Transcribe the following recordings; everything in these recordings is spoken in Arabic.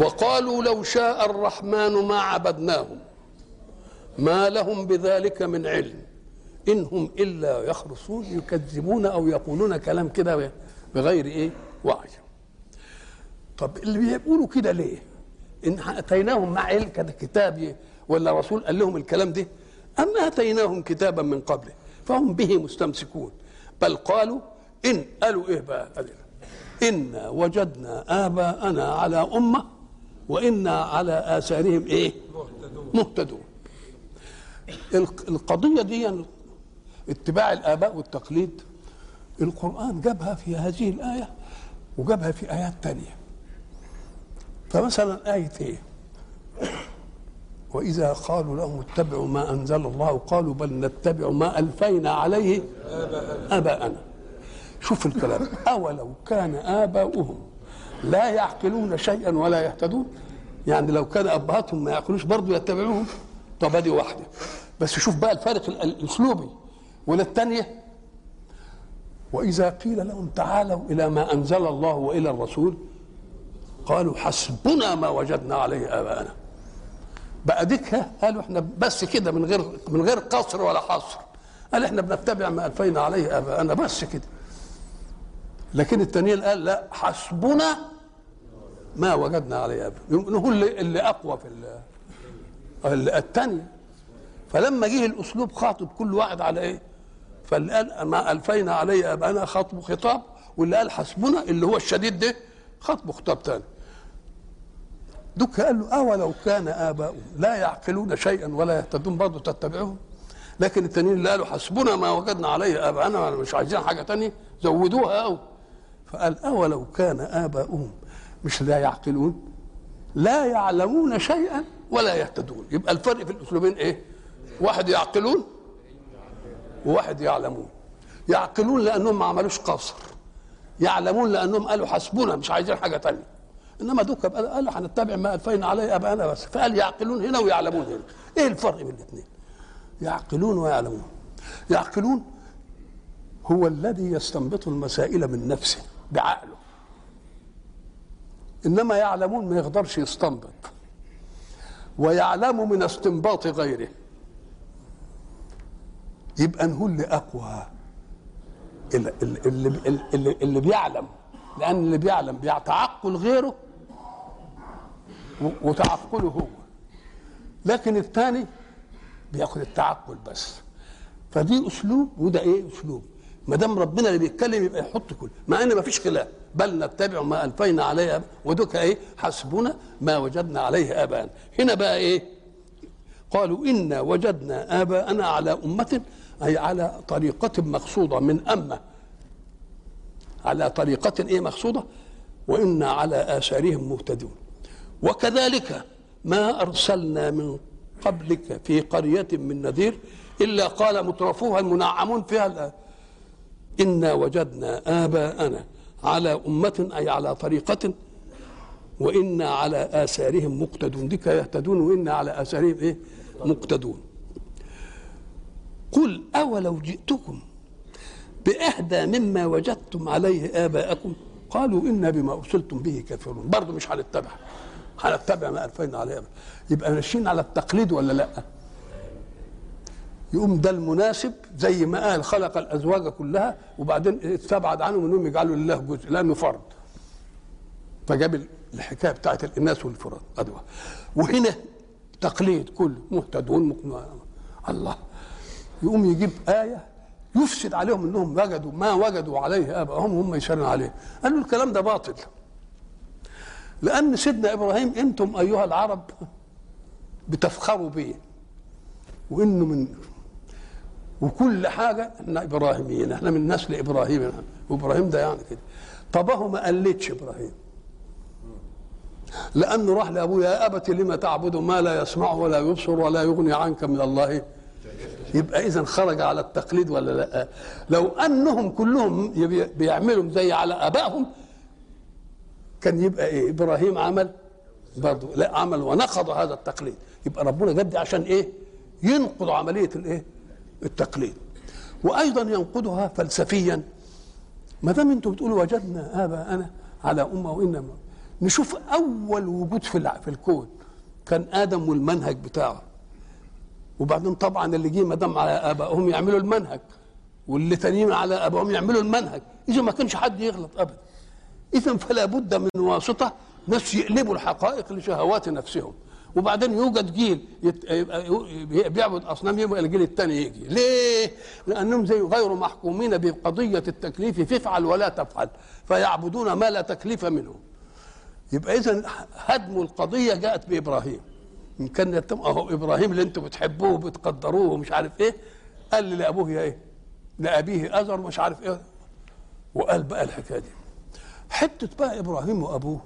وقالوا لو شاء الرحمن ما عبدناهم ما لهم بذلك من علم. إن هم إلا يخرصون يكذبون أو يقولون كلام كده بغير إيه؟ وعي. طب اللي بيقولوا كده ليه؟ إن أتيناهم مع علم كده كتاب ولا رسول قال لهم الكلام ده؟ أم آتيناهم كتابا من قبله؟ فهم به مستمسكون. بل قالوا إن قالوا إيه بقى؟ إنا وجدنا آباءنا على أمة وإنا على آثارهم إيه؟ مهتدون. القضية دي اتباع الآباء والتقليد القرآن جابها في هذه الآية وجابها في آيات تانية. فمثلا آية إيه؟ وإذا قالوا لهم اتبعوا ما أنزل الله قالوا بل نتبع ما ألفينا عليه آباءنا. شوف الكلام. أولو كان آباؤهم لا يعقلون شيئا ولا يهتدون. يعني لو كان أبهاتهم ما يعقلوش برضه يتبعوهم. طب أدي واحدة. بس شوف بقى الفارق الأسلوبي ولا الثانية وإذا قيل لهم تعالوا إلى ما أنزل الله وإلى الرسول قالوا حسبنا ما وجدنا عليه آباءنا. بقى ديك قالوا إحنا بس كده من غير من غير قصر ولا حصر. قال إحنا بنتبع ما ألفينا عليه آباءنا بس كده. لكن التانيين قال لا. حسبنا ما وجدنا عليه اباءنا هو اللي, أقوى في الثانية فلما جه الأسلوب خاطب كل واحد على إيه؟ فاللي قال ما ألفينا عليه اباءنا خاطبه خطاب واللي قال حسبنا اللي هو الشديد ده خاطبه خطاب ثاني دوك قال له أولو كان آباؤهم لا يعقلون شيئا ولا يهتدون برضه تتبعهم. لكن التانيين اللي قالوا حسبنا ما وجدنا عليه آباءنا مش عايزين حاجة تانية زودوها أو فقال أولو كان آباؤهم مش لا يعقلون؟ لا يعلمون شيئا ولا يهتدون. يبقى الفرق في الأسلوبين إيه؟ واحد يعقلون وواحد يعلمون. يعقلون لأنهم ما عملوش قصر. يعلمون لأنهم قالوا حسبنا مش عايزين حاجة تانية. إنما دوك قال هنتبع ما ألفينا عليه أبانا بس. فقال يعقلون هنا ويعلمون هنا. إيه الفرق بين الاثنين يعقلون ويعلمون. يعقلون هو الذي يستنبط المسائل من نفسه. بعقله. إنما يعلمون ما يقدرش يستنبط. ويعلم من استنباط غيره. يبقى نقول اللي اقوى اللي, اللي, اللي, اللي بيعلم. لأن اللي بيعلم بيتعقل غيره وتعقله هو. لكن الثاني بياخد التعقل بس. فدي أسلوب وده إيه أسلوب؟ ما دام ربنا اللي بيتكلم يبقى يحط كل مع إن ما فيش خلاف. بل نتبع ما ألفينا عليه ودك إيه؟ حسبنا ما وجدنا عليه آباءنا. هنا بقى إيه؟ قالوا إنا وجدنا آباءنا على أمة أي على طريقة مقصودة من أمة. على طريقة إيه مقصودة؟ وإنا على آثارهم مهتدون. وكذلك ما أرسلنا من قبلك في قرية من نذير إلا قال مترفوها المنعمون فيها انا وجدنا اباءنا على امه أي على طريقه وأنا على اثارهم مقتدون. ديك يهتدون وأنا على اثارهم إيه؟ مقتدون. قل اولو جئتكم باهدى مما وجدتم عليه اباءكم؟ قالوا أنا بما ارسلتم به كافرون. برضه مش هنتبع. هنتبع ما ألفينا عليه. يبقى ماشيين على التقليد ولا لأ؟ يقوم ده المناسب زي ما قال خلق الأزواج كلها وبعدين استبعد عنهم إنهم يجعلوا لله جزء لأنه فرد فجاب الحكاية بتاعت الإناث والفراد أدوى. وهنا تقليد كله مهتدون مقنع. الله. يقوم يجيب آية يفسد عليهم إنهم وجدوا ما وجدوا عليه ابائهم هم يشارون عليه. قالوا الكلام ده باطل. لأن سيدنا إبراهيم أنتم أيها العرب بتفخروا به وإنه من وكل حاجة إحنا إبراهيميين إحنا من نسل إبراهيم. وابراهيم ده يعني كده. هو ما قلتش إبراهيم. لأنه راح لأبوه يا ابت لما تعبد ما لا يسمع ولا يبصر ولا يغني عنك من الله؟ يبقى اذا خرج على التقليد ولا لأ؟ لو أنهم كلهم بيعملوا زي على آبائهم كان يبقى إيه؟ إبراهيم عمل برضه لا عمل ونقض هذا التقليد. يبقى ربنا دي عشان إيه؟ ينقض عملية الإيه؟ التقليد. وأيضا ينقضها فلسفيا. ما دام أنتم بتقولوا وجدنا اباءنا على أمة وإنما. نشوف أول وجود في في الكون كان آدم والمنهج بتاعه. وبعدين طبعا اللي جه ما دام على آبائهم يعملوا المنهج واللي تانيين على آبائهم يعملوا المنهج. إذا ما كانش حد يغلط ابدا. اذا فلا بد من واسطة ناس يقلبوا الحقائق لشهوات نفسهم. وبعدين يوجد جيل بيعبد أصنام يبقى الجيل الثاني يجي. ليه؟ لأنهم زي غير محكومين بقضية التكليف فافعل ولا تفعل. فيعبدون ما لا تكليف منه. يبقى اذا هدم القضية جاءت بإبراهيم. إن كان أهو إبراهيم اللي أنتم بتحبوه وبتقدروه ومش عارف إيه قال لي لأبوه إيه؟ لأبيه أزر مش عارف إيه. وقال بقى الحكاية دي. حتة بقى إبراهيم وأبوه.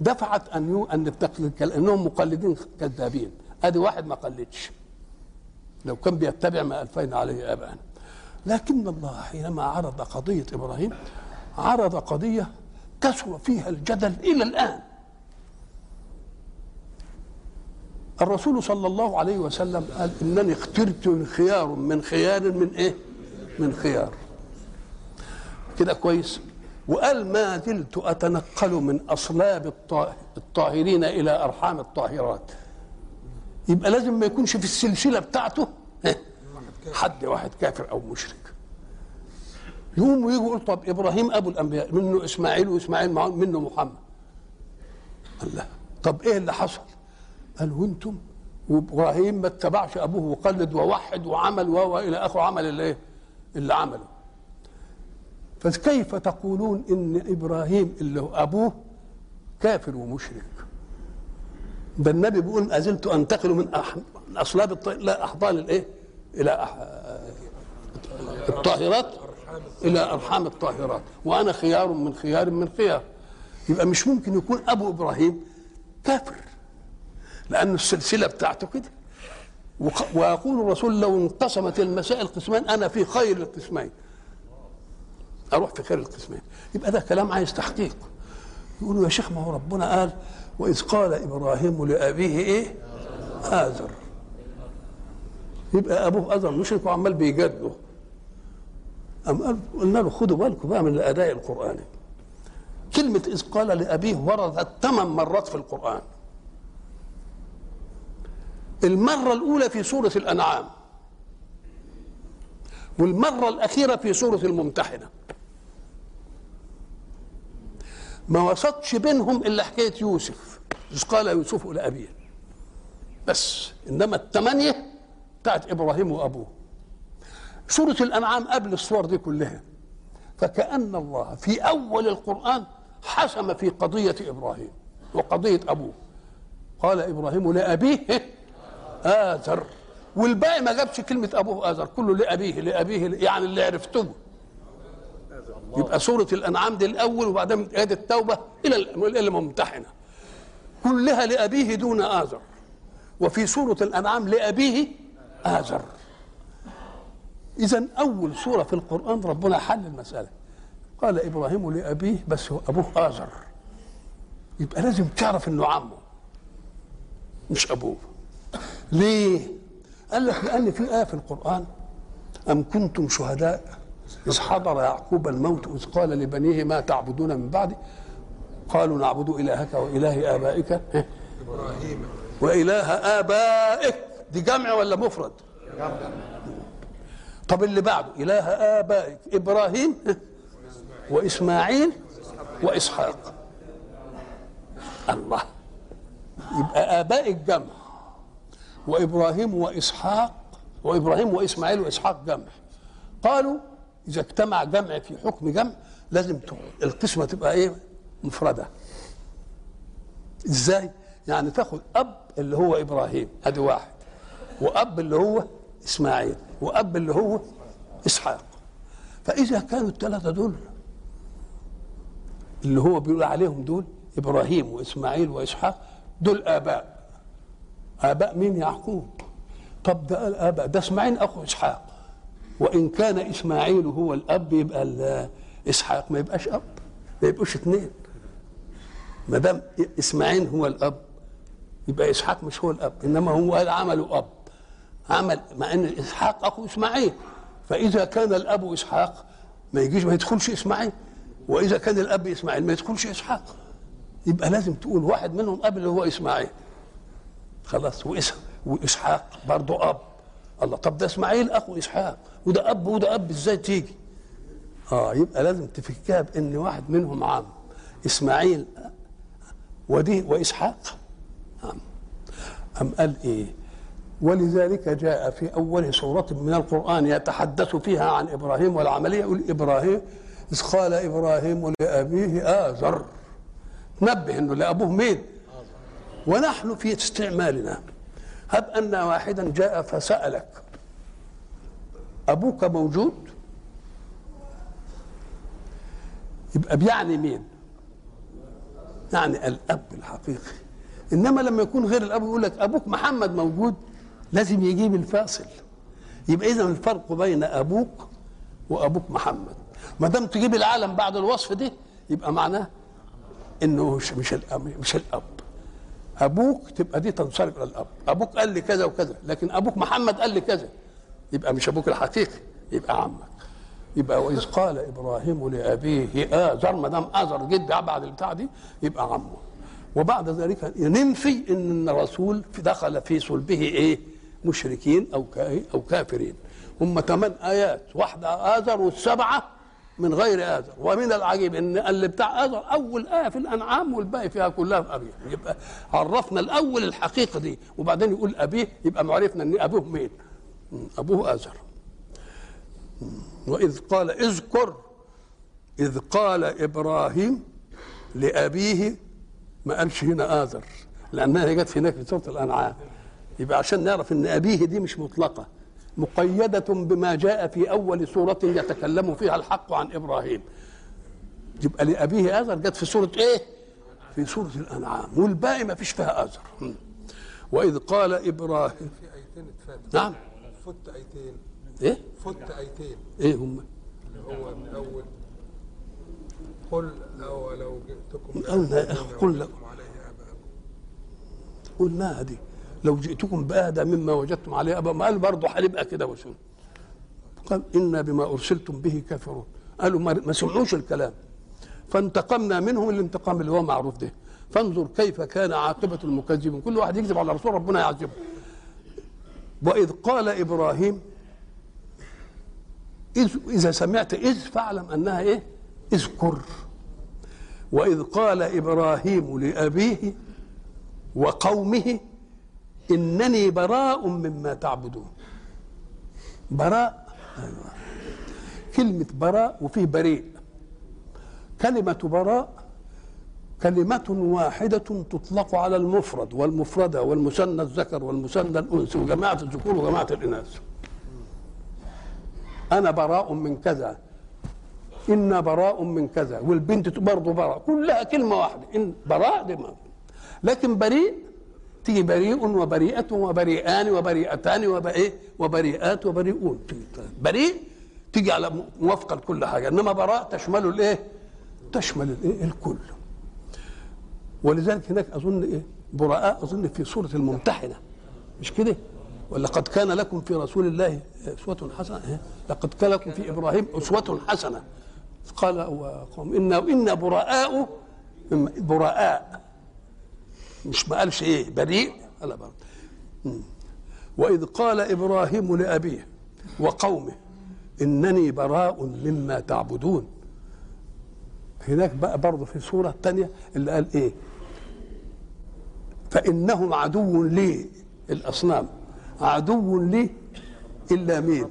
دفعت أن أن كانهم مقلدين كذابين. ادي واحد ما قلدش. لو كان بيتبع ما ألفينا عليه ابانا لكن الله حينما عرض قضية إبراهيم عرض قضية كثر فيها الجدل إلى الآن. الرسول صلى الله عليه وسلم قال إنني اخترت خيار من خيار من إيه؟ من خيار. كده كويس؟ وقال ما زلت أتنقل من أصلاب الطا- الطاهرين إلى أرحام الطاهرات. يبقى لازم ما يكونش في السلسلة بتاعته حد واحد كافر أو مشرك. يقوم ويجي يقول طب إبراهيم أبو الأنبياء منه إسماعيل وإسماعيل معه- منه محمد. الله طب إيه اللي حصل؟ قال وأنتم وإبراهيم ما اتبعش أبوه وقلد ووحد وعمل و إلى اخره عمل اللي إيه؟ اللي عمله. فكيف تقولون إن إبراهيم اللي هو أبوه كافر ومشرك؟ ده النبي بيقول أزلت انتقل من أصلاب الط... لا أحضان الإيه؟ إلى أح... الطاهرات؟ إلى أرحام الطاهرات. وأنا خيار من خيار من خيار. يبقى مش ممكن يكون أبو إبراهيم كافر. لأن السلسلة بتاعته كده. ويقول الرسول لو انقسمت المسائل قسمين أنا في خير القسمين أروح في خير القسمين. يبقى ده كلام عايز تحقيق. يقولوا يا شيخ ما هو ربنا قال وإذ قال إبراهيم لأبيه إيه؟ آزر يبقى أبوه آزر مشرك وعمال بيجادله. أم قلنا له خدوا بالكم بقى من الأداء القرآني. كلمة إذ قال لأبيه وردت ثمان مرات في القرآن. المرة الأولى في سورة الأنعام والمرة الأخيرة في سورة الممتحنة. ما وسطش بينهم إلا حكاية يوسف. إذ قال يوسف لأبيه بس إنما الثمانية بتاعت إبراهيم وأبوه. سورة الأنعام قبل الصور دي كلها فكأن الله في أول القرآن حسم في قضية إبراهيم وقضية أبوه. قال إبراهيم لأبيه آزر والباقي ما جابش كلمة أبوه آزر كله لأبيه لأبيه يعني اللي عرفته. يبقى سورة الأنعام دي الأول وبعدين آية التوبة إلى الممتحنة كلها لأبيه دون آزر وفي سورة الأنعام لأبيه آزر إذا أول سورة في القرآن ربنا حل المسألة. قال إبراهيم لأبيه بس هو أبوه آزر يبقى لازم تعرف إنه عمه مش أبوه. ليه؟ قال لك لأن في آية في القرآن أم كنتم شهداء؟ إذ حضر يعقوب الموت إذ قال لبنيه ما تعبدون من بعدي؟ قالوا نعبد إلهك وإله آبائك. ها؟ إبراهيم. وإله آبائك. دي جمع ولا مفرد؟ طب اللي بعده؟ إله آبائك. إبراهيم؟ وإسماعيل وإسحاق. الله. يبقى آباء الجمع وإبراهيم وإسحاق. وإبراهيم وإسماعيل وإسحاق جمع. قالوا إذا اجتمع جمع في حكم جمع لازم القسمة تبقى إيه؟ مفردة. إزاي؟ يعني تاخد أب اللي هو إبراهيم أدي واحد وأب اللي هو إسماعيل وأب اللي هو إسحاق. فإذا كانوا الثلاثة دول اللي هو بيقول عليهم دول إبراهيم وإسماعيل وإسحاق دول آباء. آباء مين يعقوب؟ طب ده قال اباء ده إسماعيل أخو إسحاق. وإن كان إسماعيل هو الأب يبقى إسحاق ما يبقاش أب ما يبقوش اثنين ما دام إسماعيل هو الأب يبقى إسحاق مش هو الأب إنما هو عمله أب. عمل مع إن إسحاق أخو إسماعيل. فإذا كان الأب إسحاق ما يجيش ما يدخلش إسماعيل. وإذا كان الأب إسماعيل ما يدخلش إسحاق. يبقى لازم تقول واحد منهم أب اللي هو إسماعيل. خلاص وإسحاق برضه أب. الله. طب ده اسماعيل أخو إسحاق. وده أب وده أب إزاي تيجي؟ آه يبقى لازم تفكها بإن واحد منهم عام إسماعيل ودي وإسحاق. عام أم قال إيه؟ ولذلك جاء في أول سورة من القرآن يتحدث فيها عن إبراهيم والعملية. يقول إبراهيم إذ قال إبراهيم لأبيه ازر نبه إنه لأبوه مين؟ ونحن في استعمالنا. هب أن واحدا جاء فسألك. أبوك موجود؟ يبقى بيعني مين؟ يعني الأب الحقيقي. إنما لما يكون غير الأب يقول لك أبوك محمد موجود لازم يجيب الفاصل يبقى اذا الفرق بين أبوك وأبوك محمد. ما دام تجيب العالم بعد الوصف دي يبقى معناه إنه مش مش الاب مش الأب. أبوك تبقى دي تنصرف إلى الاب أبوك قال لي كذا وكذا لكن أبوك محمد قال لي كذا. يبقى مش أبوك الحقيقي يبقى عمك. يبقى وإذ قال إبراهيم لأبيه ازر ما دام آزر جد بعد البتاع دي يبقى عمه. وبعد ذلك ننفي إن الرسول دخل في صلبه إيه؟ مشركين أو أو كافرين. هم ثمان آيات واحدة آزر والسبعة من غير ازر ومن العجيب إن اللي بتاع ازر أول آية في الأنعام والباقي فيها كلها في أبيه. يبقى عرفنا الأول الحقيقة دي وبعدين يقول أبيه يبقى معرفنا إن أبوه مين؟ أبوه ازر وإذ قال اذكر إذ قال إبراهيم لأبيه ما قالش هنا آذر لأنها جت هناك في سورة الأنعام. يبقى عشان نعرف إن أبيه دي مش مطلقة. مقيدة بما جاء في أول سورة يتكلم فيها الحق عن إبراهيم. يبقى لأبيه آذر جت في سورة إيه؟ في سورة الأنعام والباقي ما فيش فيها آذر م. وإذ قال إبراهيم في أيتين اتفاتوا. نعم. فت أيتين. إيه؟ فت أيتين. إيه هم؟ اللي هو من اول قل أو لو جئتكم قلنا- قل- وجدتم عليه قلناها دي لو جئتكم بأهدى مما وجدتم عليه أبا ما قال برضه هنبقى كده وسن قال إنا بما أرسلتم به كافرون. قالوا ما سمعوش الكلام. فانتقمنا منهم الانتقام اللي هو معروف ده. فانظر كيف كان عاقبة المكذبين. كل واحد يكذب على رسول ربنا يعذبه وإذ قال إبراهيم إذ إذا سمعت إذ فاعلم أنها إيه؟ اذكر. وإذ قال إبراهيم لأبيه وقومه إنني براء مما تعبدون. براء أيوة. كلمة براء وفيه بريء. كلمة براء كلمة واحدة تطلق على المفرد والمفردة والمثنى الذكر والمثنى الأنثى وجماعة الذكور وجماعة الإناث. أنا براء من كذا. إن براء من كذا. والبنت برضه براء. كلها كلمة واحدة. إن براء دي ما لكن بريء تيجي بريء وبريئة وبريئان وبريئتان وبإيه وبريئات وبريئون بريء تيجي على موافقة لكل حاجة إنما براء تشمل الإيه؟ تشمل الإيه؟ الكل ولذلك هناك أظن إيه؟ براء أظن في سورة الممتحنة مش كده؟ ولقد كان لكم في رسول الله أسوة حسنة إيه؟ لقد كان لكم في إبراهيم أسوة حسنة قال وقوم إنا إنا براء براء مش ما قالش إيه بريء؟ قال. وإذ قال إبراهيم لأبيه وقومه إنني براء مما تعبدون. هناك بقى برضه في سورة تانية اللي قال إيه؟ فإنهم عدو لي الأصنام. عدو لي إلا مين؟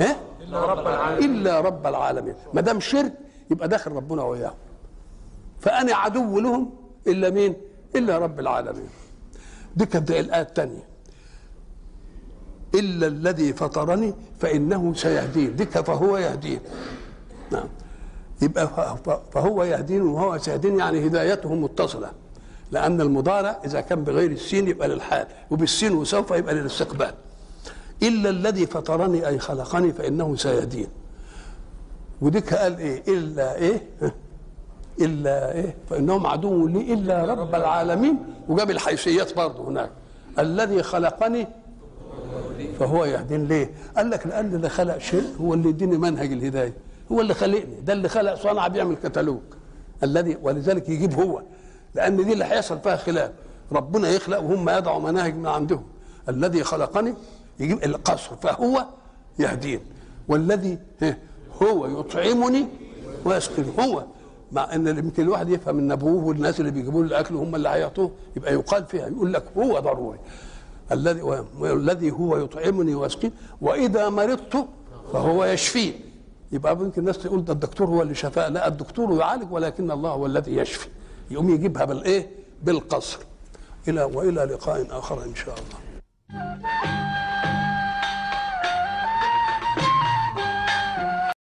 ها؟ الا رب العالمين إلا رب العالمين. ما دام شرك يبقى داخل ربنا وياهم. فأنا عدو لهم إلا مين؟ إلا رب العالمين. دي كانت الآية الثانية. إلا الذي فطرني فإنه سيهدين. دي فهو يهدين. نعم. يبقى فهو يهدين وهو سيهدين يعني هدايته متصلة. لأن المضارع إذا كان بغير السين يبقى للحال وبالسين وسوف يبقى للاستقبال. إلا الذي فطرني أي خلقني فإنه سيهدين. وديك قال إيه؟ إلا إيه؟ إلا إيه؟ فإنهم عدو لي إلا رب العالمين. وجاب الحيثيات برضه هناك. الذي خلقني فهو يهدين ليه قال لك لأن اللي خلق شيء هو اللي يديني منهج الهداية. هو اللي خلقني. ده اللي خلق صنع بيعمل كتالوج. الذي ولذلك يجيب هو. لأن دي اللي هيحصل فيها خلاف. ربنا يخلق وهم يضعوا مناهج من عندهم. الذي خلقني يجيب القصر. فهو يهدين. والذي ها، هو يطعمني ويسقيني. هو مع أن يمكن الواحد يفهم إن أبوه والناس اللي بيجيبوا له الأكل هم اللي هيعطوه يبقى يقال فيها يقول لك هو ضروري. الذي والذي هو يطعمني ويسقين وإذا مرضت فهو يشفين يبقى ممكن الناس تقول ده الدكتور هو اللي شفاه لا الدكتور يعالج ولكن الله هو الذي يشفي. يقوم يجيبها بالإيه؟ بالقصر. إلى وإلى لقاء آخر إن شاء الله.